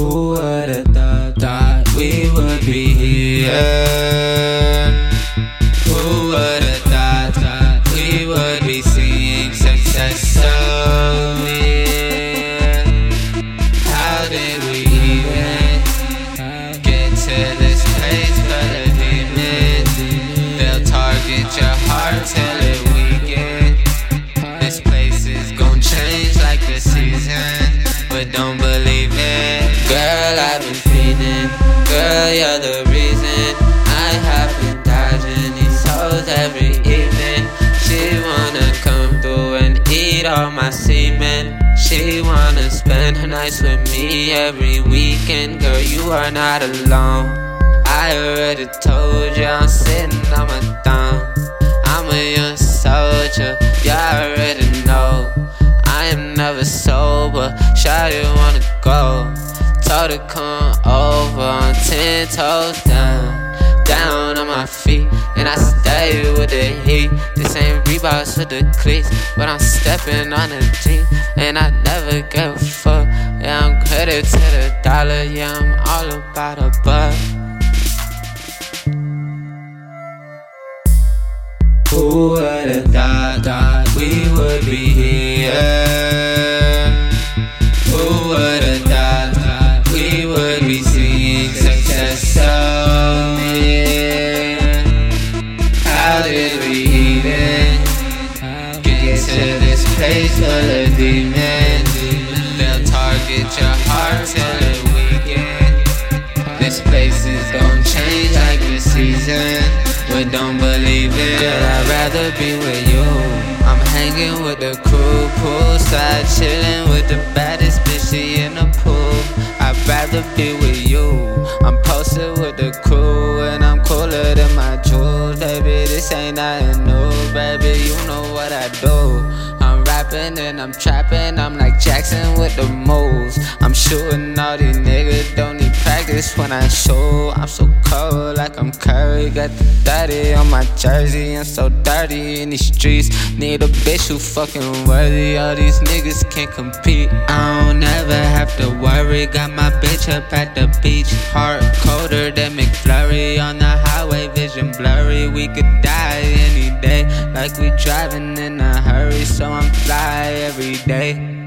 Who would've thought, we would be here? Who would've thought, we would be seeing success so near? How did we even get to this place demons? They'll target your heart Girl, you're the reason I have been dodging these hoes every evening. She wanna come through and eat all my semen. She wanna spend her nights with me every weekend. Girl, you are not alone. I already told you I'm sitting on my thumb. I'm a young soldier, you already know. I am never sober, Shawty wanna go. Told her come over on ten toes down, down on my feet, and I stay with the heat. This ain't Reeboks with the cleats, but I'm stepping on the G, and I never give a fuck. Yeah, I'm headed to the dollar, yeah, I'm all about a buck. Who would've thought, thought we would be here? Full of demons? They'll target your heart till it weakens. This place is gon' change like the season, but don't believe it. Girl, I'd rather be with you. I'm hanging with the crew, poolside, chillin' with the baddest bitch, in the pool. I'd rather be with you. I'm posted with the crew, and I'm cooler than my jewels, baby. This ain't nothing new, baby. You know what I do. And I'm trapping, I'm like Jackson with the moves. I'm shooting all these niggas, don't need practice when I shoot. I'm so cold, like I'm Curry. Got the 30 on my jersey, I'm so dirty in these streets. Need a bitch who fucking worthy, all these niggas can't compete. I don't ever have to worry, got my bitch up at the beach. Heart colder than McFlurry, on the highway, vision blurry. We could die any day, like we driving in a hurry, so I'm every day.